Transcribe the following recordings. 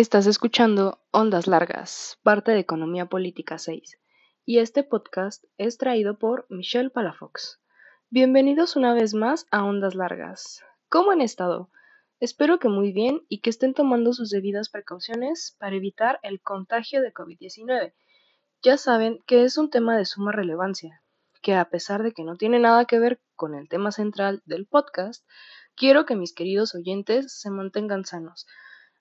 Estás escuchando Ondas Largas, parte de Economía Política 6, y este podcast es traído por Michelle Palafox. Bienvenidos una vez más a Ondas Largas. ¿Cómo han estado? Espero que muy bien y que estén tomando sus debidas precauciones para evitar el contagio de COVID-19. Ya saben que es un tema de suma relevancia, que a pesar de que no tiene nada que ver con el tema central del podcast, quiero que mis queridos oyentes se mantengan sanos.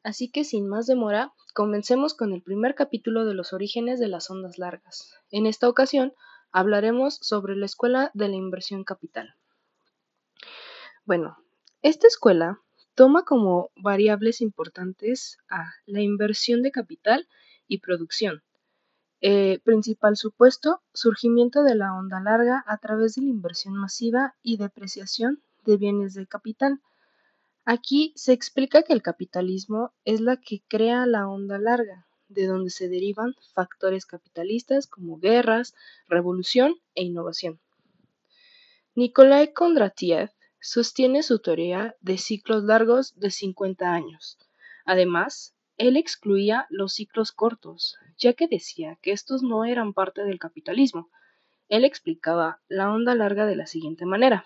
Así que sin más demora, comencemos con el primer capítulo de los orígenes de las ondas largas. En esta ocasión hablaremos sobre la escuela de la inversión capital. Bueno, esta escuela toma como variables importantes a la inversión de capital y producción. Eh, principal supuesto, surgimiento de la onda larga a través de la inversión masiva y depreciación de bienes de capital. Aquí se explica que el capitalismo es la que crea la onda larga, de donde se derivan factores capitalistas como guerras, revolución e innovación. Nikolai Kondratiev sostiene su teoría de ciclos largos de 50 años. Además, él excluía los ciclos cortos, ya que decía que estos no eran parte del capitalismo. Él explicaba la onda larga de la siguiente manera.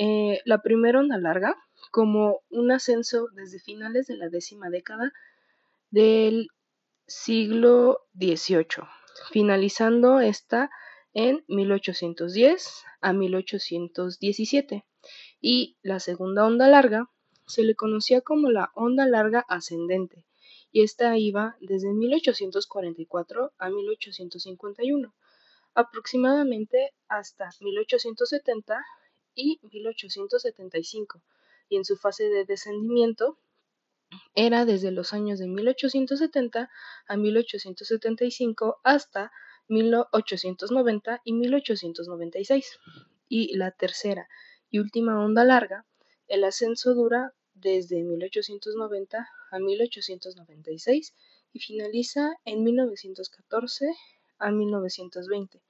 Eh, la primera onda larga como un ascenso desde finales de la décima década del siglo XVIII, finalizando esta en 1810 a 1817. Y la segunda onda larga se le conocía como la onda larga ascendente, y esta iba desde 1844 a 1851, aproximadamente hasta 1870 y 1875 y en su fase de descendimiento era desde los años de 1870 a 1875 hasta 1890 y 1896. Y la tercera y última onda larga, el ascenso dura desde 1890 a 1896 y finaliza en 1914 a 1920.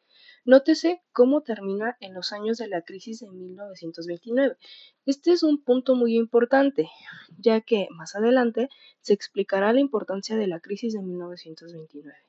Nótese cómo termina en los años de la crisis de 1929. Este es un punto muy importante, ya que más adelante se explicará la importancia de la crisis de 1929.